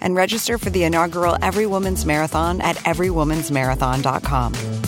and register for the inaugural Every Woman's Marathon at everywomansmarathon.com.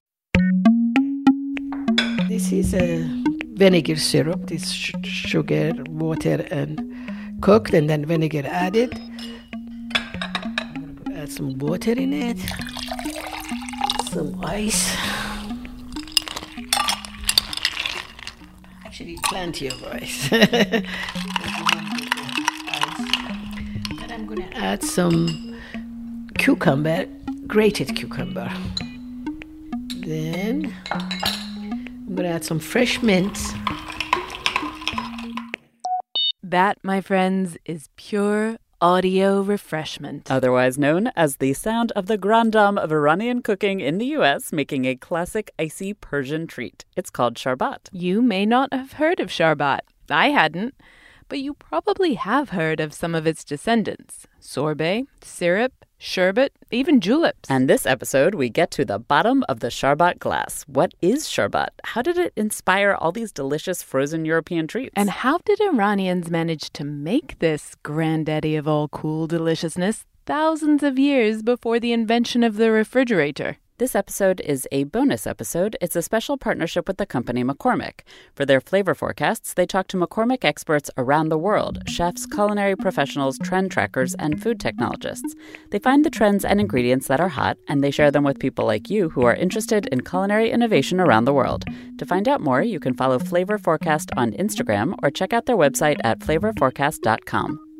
This is a vinegar syrup. This sugar, water, and cooked, and then vinegar added. Add some water in it, some ice. Actually, plenty of ice. then I'm gonna add some cucumber, grated cucumber. Then I'm gonna add some fresh mint. That, my friends, is pure audio refreshment. Otherwise known as the sound of the grand dame of Iranian cooking in the US making a classic icy Persian treat. It's called sharbat. You may not have heard of sharbat. I hadn't. But you probably have heard of some of its descendants sorbet, syrup, sherbet, even juleps. And this episode, we get to the bottom of the sharbat glass. What is sharbat? How did it inspire all these delicious frozen European treats? And how did Iranians manage to make this granddaddy of all cool deliciousness thousands of years before the invention of the refrigerator? This episode is a bonus episode. It's a special partnership with the company McCormick. For their flavor forecasts, they talk to McCormick experts around the world chefs, culinary professionals, trend trackers, and food technologists. They find the trends and ingredients that are hot, and they share them with people like you who are interested in culinary innovation around the world. To find out more, you can follow Flavor Forecast on Instagram or check out their website at flavorforecast.com.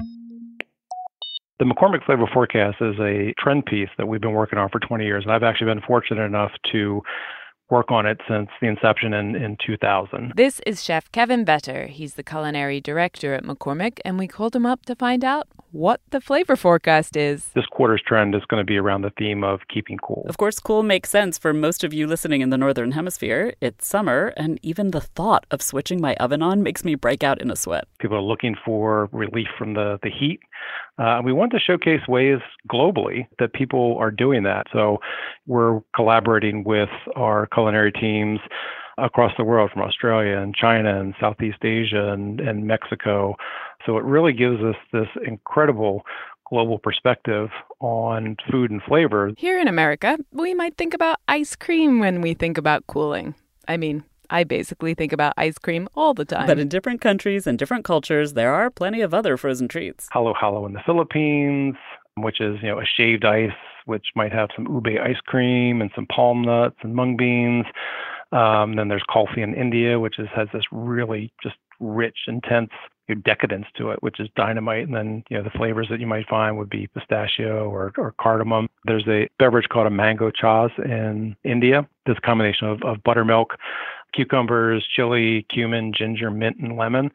The McCormick Flavor Forecast is a trend piece that we've been working on for 20 years, and I've actually been fortunate enough to work on it since the inception in, in 2000. This is Chef Kevin Vetter. He's the culinary director at McCormick, and we called him up to find out what the flavor forecast is. This quarter's trend is going to be around the theme of keeping cool. Of course, cool makes sense for most of you listening in the Northern Hemisphere. It's summer, and even the thought of switching my oven on makes me break out in a sweat. People are looking for relief from the, the heat. Uh, we want to showcase ways globally that people are doing that. So we're collaborating with our culinary teams across the world from Australia and China and Southeast Asia and, and Mexico. So it really gives us this incredible global perspective on food and flavor. Here in America, we might think about ice cream when we think about cooling. I mean, I basically think about ice cream all the time. But in different countries and different cultures, there are plenty of other frozen treats. Halo Halo in the Philippines, which is, you know, a shaved ice, which might have some ube ice cream and some palm nuts and mung beans. Um, then there's kulfi in India, which is, has this really just rich, intense you know, decadence to it, which is dynamite. And then, you know, the flavors that you might find would be pistachio or, or cardamom. There's a beverage called a mango chas in India. This combination of, of buttermilk, cucumbers, chili, cumin, ginger, mint, and lemon.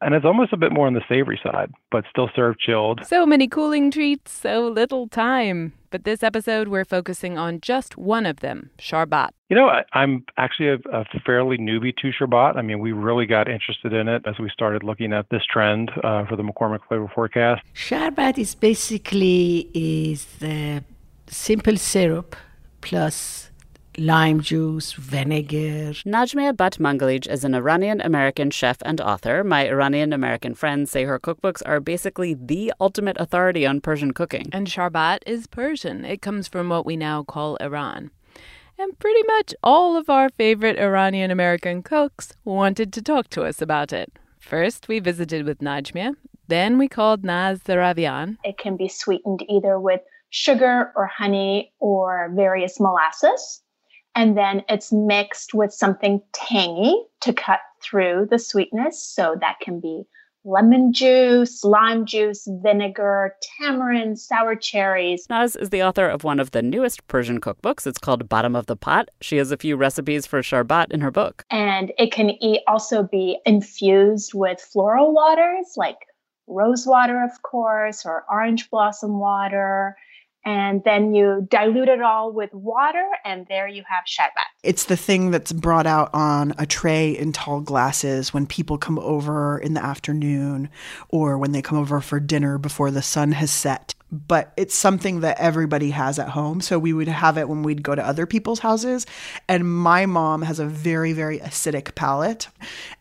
And it's almost a bit more on the savory side, but still served chilled. So many cooling treats, so little time. But this episode, we're focusing on just one of them, Sharbat. You know, I, I'm actually a, a fairly newbie to Sharbat. I mean, we really got interested in it as we started looking at this trend uh, for the McCormick Flavor Forecast. Sharbat is basically is the simple syrup plus lime juice, vinegar. Najmia Batmanghelidj is an Iranian American chef and author. My Iranian American friends say her cookbooks are basically the ultimate authority on Persian cooking. And Sharbat is Persian. It comes from what we now call Iran. And pretty much all of our favorite Iranian American cooks wanted to talk to us about it. First, we visited with Najmia. Then we called Naz Deravian. It can be sweetened either with sugar or honey or various molasses. And then it's mixed with something tangy to cut through the sweetness. So that can be lemon juice, lime juice, vinegar, tamarind, sour cherries. Naz is the author of one of the newest Persian cookbooks. It's called Bottom of the Pot. She has a few recipes for sharbat in her book. And it can also be infused with floral waters like rose water, of course, or orange blossom water and then you dilute it all with water and there you have sharbat. It's the thing that's brought out on a tray in tall glasses when people come over in the afternoon or when they come over for dinner before the sun has set. But it's something that everybody has at home. So we would have it when we'd go to other people's houses. And my mom has a very, very acidic palate.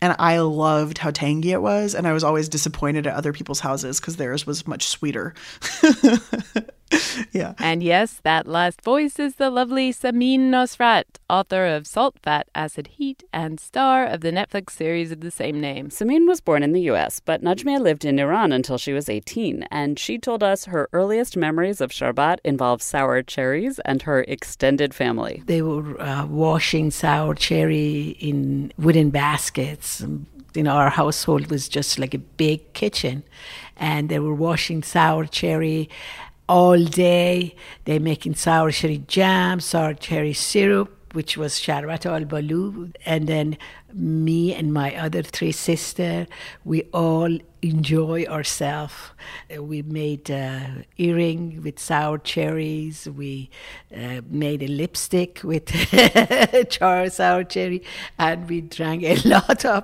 And I loved how tangy it was. And I was always disappointed at other people's houses because theirs was much sweeter. yeah. And yes, that last voice is the lovely Samin Nosrat, author of Salt, Fat, Acid, Heat, and star of the Netflix series of the same name. Samin was born in the U.S., but Najmia lived in Iran until she was 18, and she told us her earliest memories of Sharbat involve sour cherries and her extended family. They were uh, washing sour cherry in wooden baskets. You know, our household was just like a big kitchen, and they were washing sour cherry all day. They're making sour cherry jam, sour cherry syrup, which was sharbat al balu, and then me and my other three sisters, we all enjoy ourselves. We made uh, earring with sour cherries. We uh, made a lipstick with sour cherry, and we drank a lot of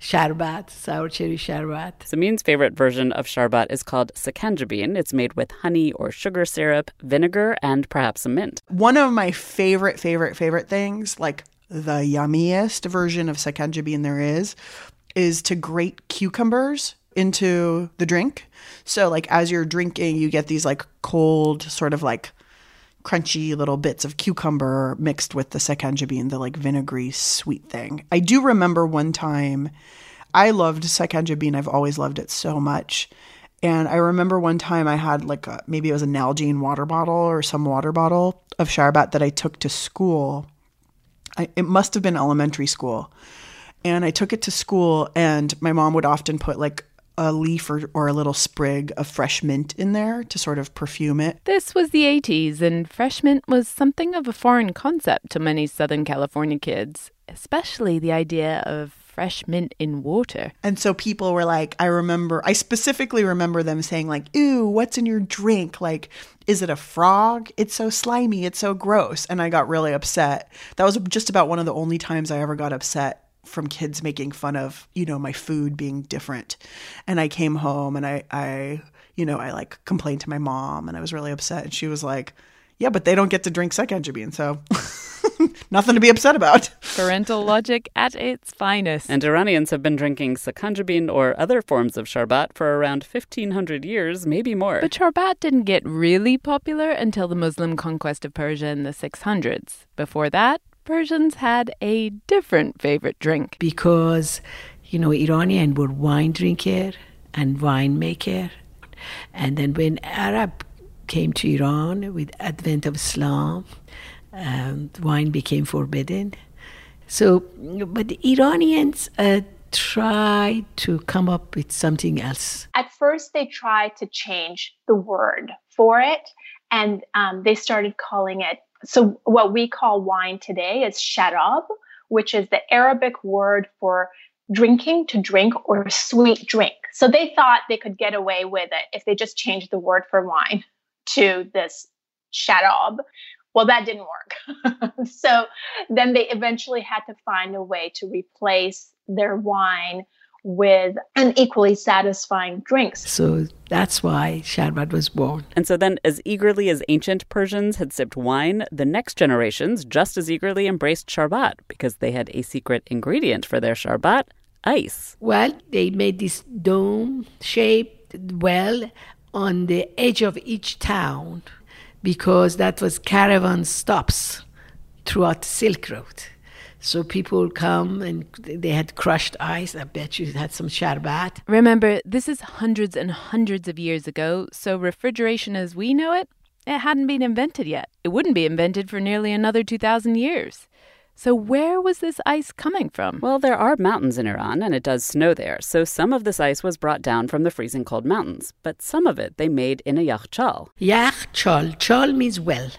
sharbat, sour cherry sharbat. Samin's favorite version of sharbat is called sakanjabin. It's made with honey or sugar syrup, vinegar, and perhaps some mint. One of my favorite, favorite, favorite things, like the yummiest version of sakanjabin there is, is to grate cucumbers into the drink. So, like, as you're drinking, you get these like cold, sort of like crunchy little bits of cucumber mixed with the sakanjabin, the like vinegary sweet thing. I do remember one time I loved sakanjabin. I've always loved it so much. And I remember one time I had like a, maybe it was a Nalgene water bottle or some water bottle of sharbat that I took to school. I, it must have been elementary school. And I took it to school, and my mom would often put like a leaf or, or a little sprig of fresh mint in there to sort of perfume it. This was the 80s, and fresh mint was something of a foreign concept to many Southern California kids, especially the idea of fresh mint in water. And so people were like, I remember, I specifically remember them saying, like, ew, what's in your drink? Like, is it a frog? It's so slimy. It's so gross. And I got really upset. That was just about one of the only times I ever got upset from kids making fun of you know my food being different. And i came home and i i you know i like complained to my mom and i was really upset. And she was like yeah but they don't get to drink sakanjabin so nothing to be upset about. Parental logic at its finest. And iranians have been drinking sakanjabin or other forms of sharbat for around 1500 years maybe more. But sharbat didn't get really popular until the muslim conquest of persia in the 600s before that Persians had a different favorite drink. Because, you know, Iranian were wine drinker and winemaker. And then when Arab came to Iran with advent of Islam, um, wine became forbidden. So, but the Iranians uh, tried to come up with something else. At first, they tried to change the word for it, and um, they started calling it so what we call wine today is sharab, which is the Arabic word for drinking to drink or sweet drink. So they thought they could get away with it if they just changed the word for wine to this sharab. Well, that didn't work. so then they eventually had to find a way to replace their wine with an equally satisfying drinks. So that's why Sharbat was born. And so then, as eagerly as ancient Persians had sipped wine, the next generations just as eagerly embraced Sharbat because they had a secret ingredient for their Sharbat ice. Well, they made this dome shaped well on the edge of each town because that was caravan stops throughout the Silk Road. So people come and they had crushed ice. I bet you had some sharbat. Remember, this is hundreds and hundreds of years ago, so refrigeration as we know it, it hadn't been invented yet. It wouldn't be invented for nearly another 2,000 years. So, where was this ice coming from? Well, there are mountains in Iran and it does snow there, so some of this ice was brought down from the freezing cold mountains, but some of it they made in a yakhchal. Yakhchal. Chal means well.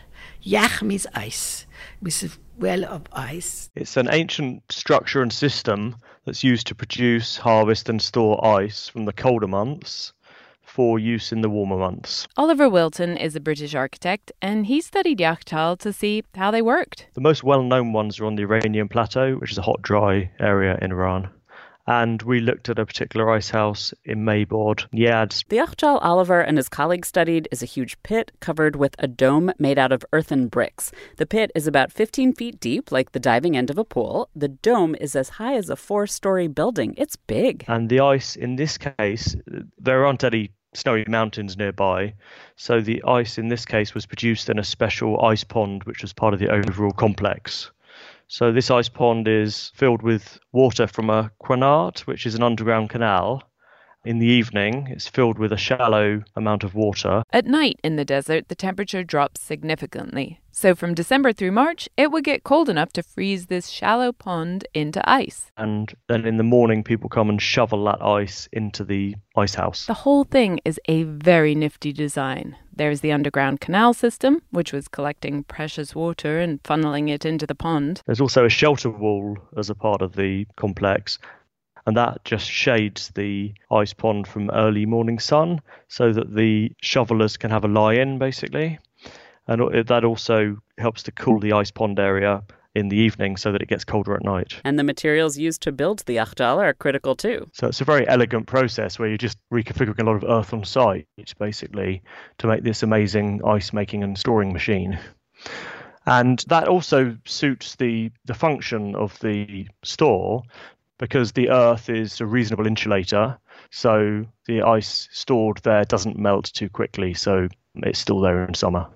Yakh is ice. It's a well of ice. It's an ancient structure and system that's used to produce, harvest, and store ice from the colder months for use in the warmer months. Oliver Wilton is a British architect and he studied Yakhchal to see how they worked. The most well known ones are on the Iranian Plateau, which is a hot, dry area in Iran. And we looked at a particular ice house in Maybod, Yazd. The Yakhchal Oliver and his colleagues studied is a huge pit covered with a dome made out of earthen bricks. The pit is about 15 feet deep, like the diving end of a pool. The dome is as high as a four story building. It's big. And the ice in this case, there aren't any snowy mountains nearby. So the ice in this case was produced in a special ice pond, which was part of the overall complex. So this ice pond is filled with water from a qanat, which is an underground canal. In the evening, it's filled with a shallow amount of water. At night in the desert, the temperature drops significantly. So from December through March, it would get cold enough to freeze this shallow pond into ice. And then in the morning, people come and shovel that ice into the ice house. The whole thing is a very nifty design. There's the underground canal system, which was collecting precious water and funneling it into the pond. There's also a shelter wall as a part of the complex, and that just shades the ice pond from early morning sun so that the shovelers can have a lie in basically. And that also helps to cool the ice pond area in the evening so that it gets colder at night. And the materials used to build the yakhchal are critical too. So it's a very elegant process where you're just reconfiguring a lot of earth on site, basically, to make this amazing ice making and storing machine. And that also suits the, the function of the store because the earth is a reasonable insulator. So the ice stored there doesn't melt too quickly, so it's still there in summer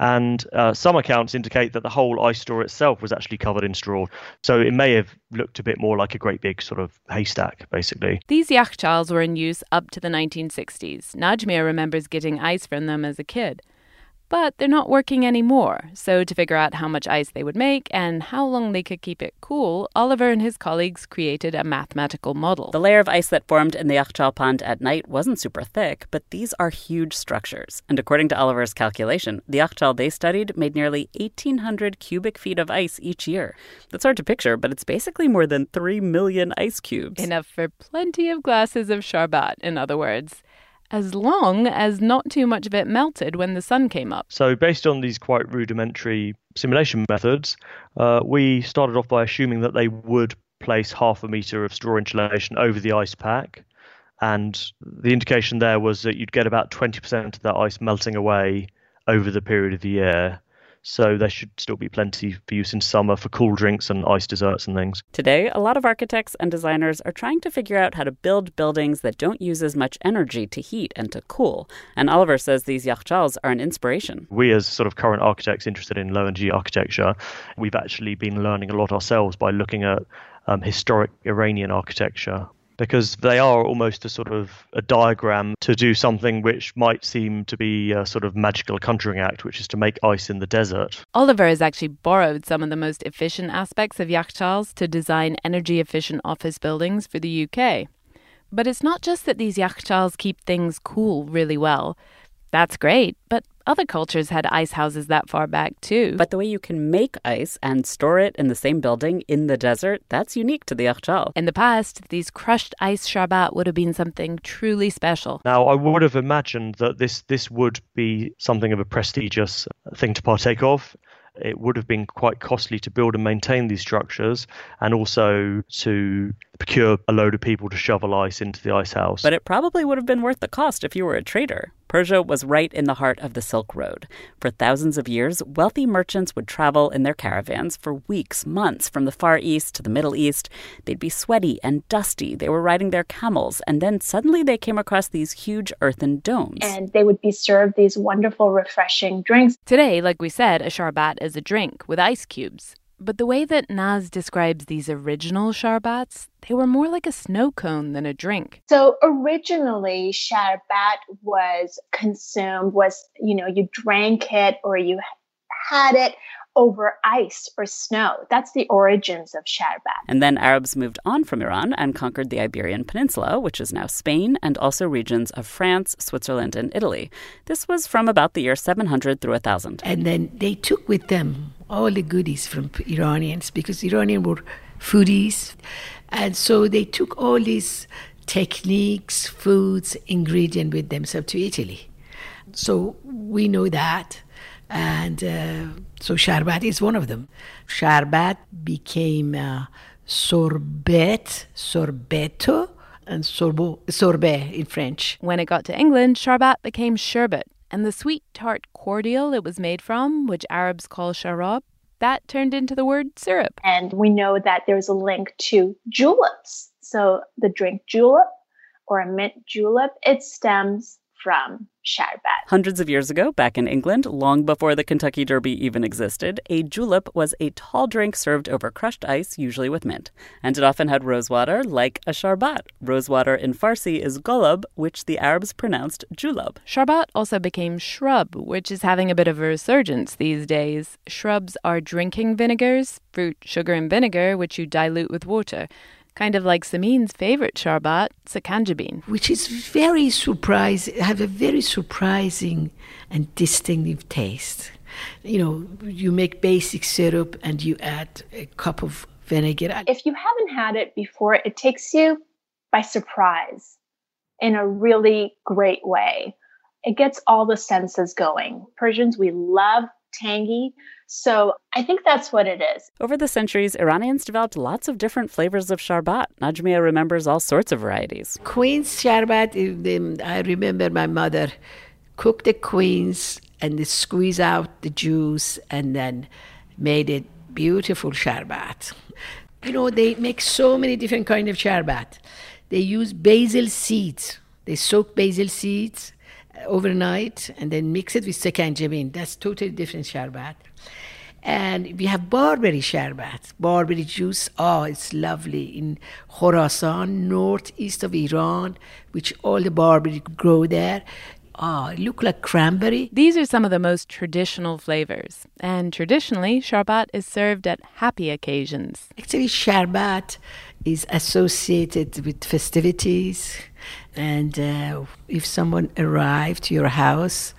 and uh, some accounts indicate that the whole ice store itself was actually covered in straw. So it may have looked a bit more like a great big sort of haystack, basically. These yakhchals were in use up to the 1960s. Najmia remembers getting ice from them as a kid but they're not working anymore. So, to figure out how much ice they would make and how long they could keep it cool, Oliver and his colleagues created a mathematical model. The layer of ice that formed in the Yakhchal pond at night wasn't super thick, but these are huge structures. And according to Oliver's calculation, the Yakhchal they studied made nearly 1,800 cubic feet of ice each year. That's hard to picture, but it's basically more than 3 million ice cubes. Enough for plenty of glasses of sharbat, in other words as long as not too much of it melted when the sun came up. So, based on these quite rudimentary simulation methods, uh, we started off by assuming that they would place half a meter of straw insulation over the ice pack. And the indication there was that you'd get about 20% of that ice melting away over the period of the year. So there should still be plenty for use in summer for cool drinks and ice desserts and things. Today, a lot of architects and designers are trying to figure out how to build buildings that don't use as much energy to heat and to cool. And Oliver says these yakhchals are an inspiration. We, as sort of current architects interested in low energy architecture, we've actually been learning a lot ourselves by looking at um, historic Iranian architecture because they are almost a sort of a diagram to do something which might seem to be a sort of magical conjuring act, which is to make ice in the desert. Oliver has actually borrowed some of the most efficient aspects of yakhchals to design energy efficient office buildings for the UK. But it's not just that these yakhchals keep things cool really well. That's great, but other cultures had ice houses that far back too. But the way you can make ice and store it in the same building in the desert, that's unique to the Yakhchal. In the past, these crushed ice sharbat would have been something truly special. Now, I would have imagined that this this would be something of a prestigious thing to partake of it would have been quite costly to build and maintain these structures and also to procure a load of people to shovel ice into the ice house. But it probably would have been worth the cost if you were a trader. Persia was right in the heart of the Silk Road. For thousands of years, wealthy merchants would travel in their caravans for weeks, months, from the Far East to the Middle East. They'd be sweaty and dusty. They were riding their camels, and then suddenly they came across these huge earthen domes. And they would be served these wonderful, refreshing drinks. Today, like we said, a sharbat is a drink with ice cubes. But the way that Naz describes these original sharbats, they were more like a snow cone than a drink. So originally, sharbat was consumed, was, you know, you drank it or you had it over ice or snow. That's the origins of sharbat. And then Arabs moved on from Iran and conquered the Iberian Peninsula, which is now Spain, and also regions of France, Switzerland, and Italy. This was from about the year 700 through 1000. And then they took with them all the goodies from Iranians because Iranians were foodies. And so they took all these techniques, foods, ingredients with themselves to Italy. So we know that. And uh, so Sharbat is one of them. Sharbat became uh, sorbet, sorbetto, and sorbo, sorbet in French. When it got to England, Sharbat became sherbet, and the sweet tart cordial it was made from, which Arabs call sharab, that turned into the word syrup. And we know that there's a link to juleps. So the drink julep or a mint julep, it stems from Sharbat. Hundreds of years ago, back in England, long before the Kentucky Derby even existed, a julep was a tall drink served over crushed ice, usually with mint. And it often had rosewater, like a sharbat. Rosewater in Farsi is golub, which the Arabs pronounced julub. Sharbat also became shrub, which is having a bit of a resurgence these days. Shrubs are drinking vinegars, fruit, sugar, and vinegar, which you dilute with water kind of like Samin's favorite sharbat, sakanjabin. Which is very surprising, have a very surprising and distinctive taste. You know, you make basic syrup and you add a cup of vinegar. If you haven't had it before, it takes you by surprise in a really great way. It gets all the senses going. Persians, we love tangy. So I think that's what it is. Over the centuries, Iranians developed lots of different flavors of sharbat. Najmia remembers all sorts of varieties. Queen's sharbat, I remember my mother cooked the queens and squeeze out the juice and then made it beautiful sharbat. You know, they make so many different kind of sharbat. They use basil seeds. They soak basil seeds overnight and then mix it with sekanjabin. That's totally different sharbat. And we have barberry sharbat, barberry juice. Oh, it's lovely in Khorasan, northeast of Iran, which all the barberry grow there. Oh, it look like cranberry. These are some of the most traditional flavors. And traditionally, sharbat is served at happy occasions. Actually, sharbat is associated with festivities. And uh, if someone arrived to your house,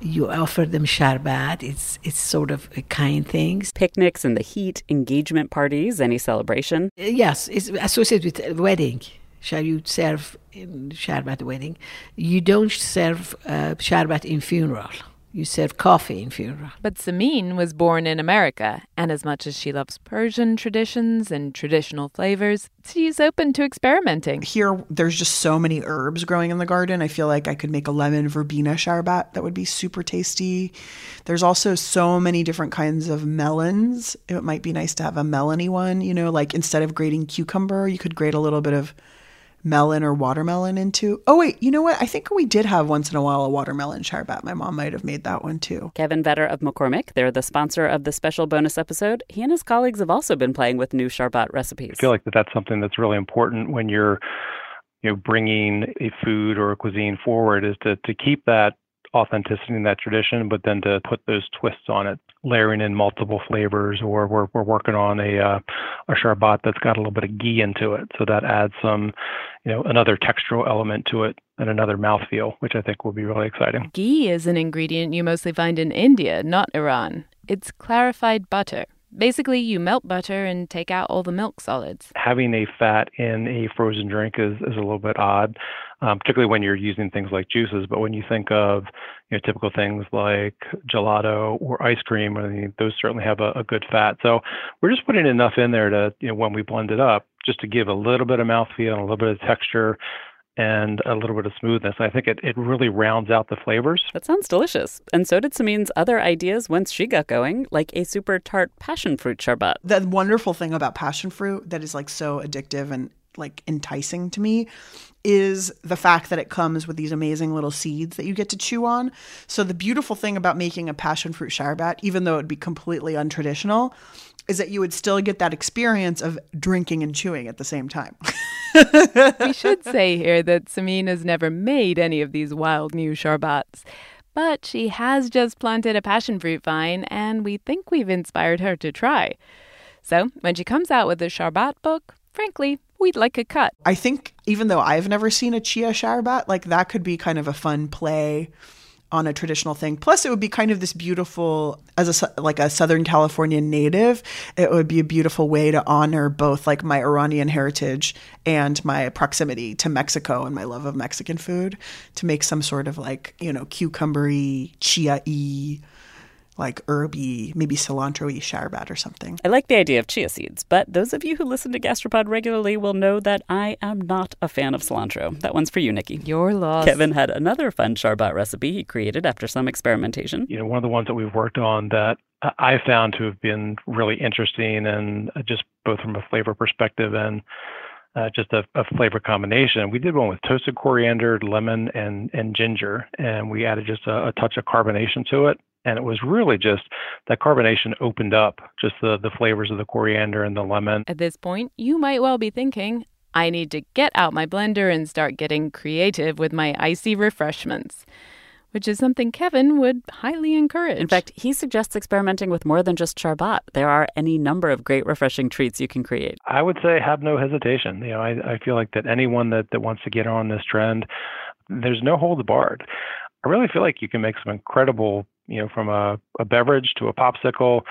you offer them sharbat. It's it's sort of a kind things. Picnics in the heat, engagement parties, any celebration. Uh, yes, it's associated with a wedding. Shall you serve in sharbat wedding? You don't serve uh, sharbat in funeral you serve coffee in funeral. But Samin was born in America, and as much as she loves Persian traditions and traditional flavors, she's open to experimenting. Here, there's just so many herbs growing in the garden. I feel like I could make a lemon verbena sharbat that would be super tasty. There's also so many different kinds of melons. It might be nice to have a melony one, you know, like instead of grating cucumber, you could grate a little bit of melon or watermelon into. Oh wait, you know what? I think we did have once in a while a watermelon sharbat. My mom might have made that one too. Kevin Vetter of McCormick, they're the sponsor of the special bonus episode. He and his colleagues have also been playing with new sharbat recipes. I feel like that that's something that's really important when you're you know bringing a food or a cuisine forward is to to keep that authenticity in that tradition, but then to put those twists on it, layering in multiple flavors, or we're we're working on a uh, a sharbat that's got a little bit of ghee into it, so that adds some, you know, another textural element to it and another mouthfeel, which I think will be really exciting. Ghee is an ingredient you mostly find in India, not Iran. It's clarified butter. Basically, you melt butter and take out all the milk solids. Having a fat in a frozen drink is, is a little bit odd, um, particularly when you're using things like juices. But when you think of you know, typical things like gelato or ice cream, I mean, those certainly have a, a good fat. So we're just putting enough in there to, you know, when we blend it up, just to give a little bit of mouthfeel and a little bit of texture and a little bit of smoothness. I think it, it really rounds out the flavors. That sounds delicious. And so did Samin's other ideas once she got going, like a super tart passion fruit sherbet. The wonderful thing about passion fruit that is like so addictive and like enticing to me is the fact that it comes with these amazing little seeds that you get to chew on. So the beautiful thing about making a passion fruit sharbat, even though it'd be completely untraditional, is that you would still get that experience of drinking and chewing at the same time. we should say here that Samin has never made any of these wild new sharbats. But she has just planted a passion fruit vine, and we think we've inspired her to try. So, when she comes out with a sharbat book, frankly, we'd like a cut. I think even though I've never seen a chia sharbat, like that could be kind of a fun play on a traditional thing. Plus, it would be kind of this beautiful, as a like a Southern California native, it would be a beautiful way to honor both like my Iranian heritage and my proximity to Mexico and my love of Mexican food to make some sort of like you know cucumbery chia y like herby, maybe cilantro-y sharbat or something. I like the idea of chia seeds, but those of you who listen to Gastropod regularly will know that I am not a fan of cilantro. That one's for you, Nikki. Your loss. Kevin had another fun sharbat recipe he created after some experimentation. You know, one of the ones that we've worked on that I found to have been really interesting and just both from a flavor perspective and uh, just a, a, flavor combination. We did one with toasted coriander, lemon, and and ginger, and we added just a, a touch of carbonation to it and it was really just that carbonation opened up just the, the flavors of the coriander and the lemon. At this point, you might well be thinking, I need to get out my blender and start getting creative with my icy refreshments. Which is something Kevin would highly encourage. In fact, he suggests experimenting with more than just sharbat. There are any number of great refreshing treats you can create. I would say have no hesitation. You know, I, I feel like that anyone that, that wants to get on this trend, there's no holds barred. I really feel like you can make some incredible you know, from a, a beverage to a popsicle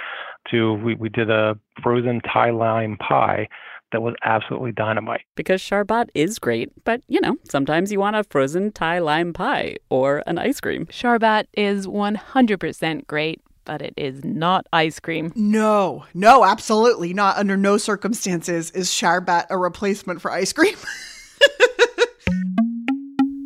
to we, we did a frozen Thai lime pie that was absolutely dynamite. Because Sharbat is great, but you know, sometimes you want a frozen Thai lime pie or an ice cream. Sharbat is 100% great, but it is not ice cream. No, no, absolutely not. Under no circumstances is Sharbat a replacement for ice cream.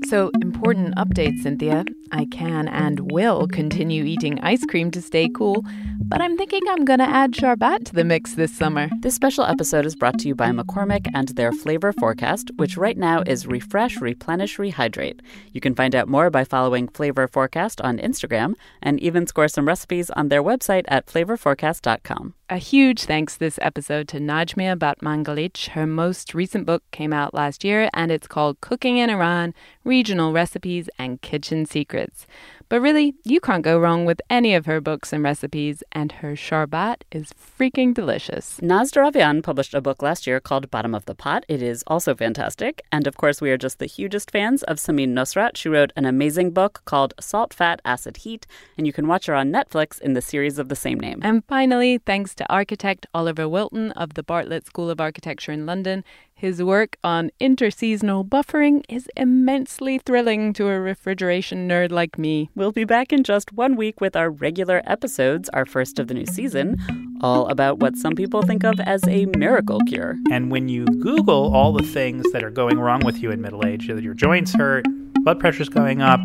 So, important update, Cynthia. I can and will continue eating ice cream to stay cool, but I'm thinking I'm going to add Sharbat to the mix this summer. This special episode is brought to you by McCormick and their flavor forecast, which right now is Refresh, Replenish, Rehydrate. You can find out more by following Flavor Forecast on Instagram and even score some recipes on their website at flavorforecast.com. A huge thanks this episode to Najmia Batmanghelidj. Her most recent book came out last year and it's called Cooking in Iran Regional Recipes and Kitchen Secrets. But really, you can't go wrong with any of her books and recipes, and her sharbat is freaking delicious. Naz Deravian published a book last year called Bottom of the Pot. It is also fantastic. And of course, we are just the hugest fans of Samin Nosrat. She wrote an amazing book called Salt, Fat, Acid, Heat, and you can watch her on Netflix in the series of the same name. And finally, thanks to architect Oliver Wilton of the Bartlett School of Architecture in London. His work on interseasonal buffering is immensely thrilling to a refrigeration nerd like me. We'll be back in just one week with our regular episodes, our first of the new season, all about what some people think of as a miracle cure. And when you Google all the things that are going wrong with you in middle age, your joints hurt, blood pressure's going up,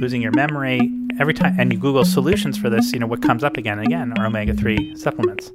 losing your memory, every time, and you Google solutions for this, you know, what comes up again and again are omega 3 supplements.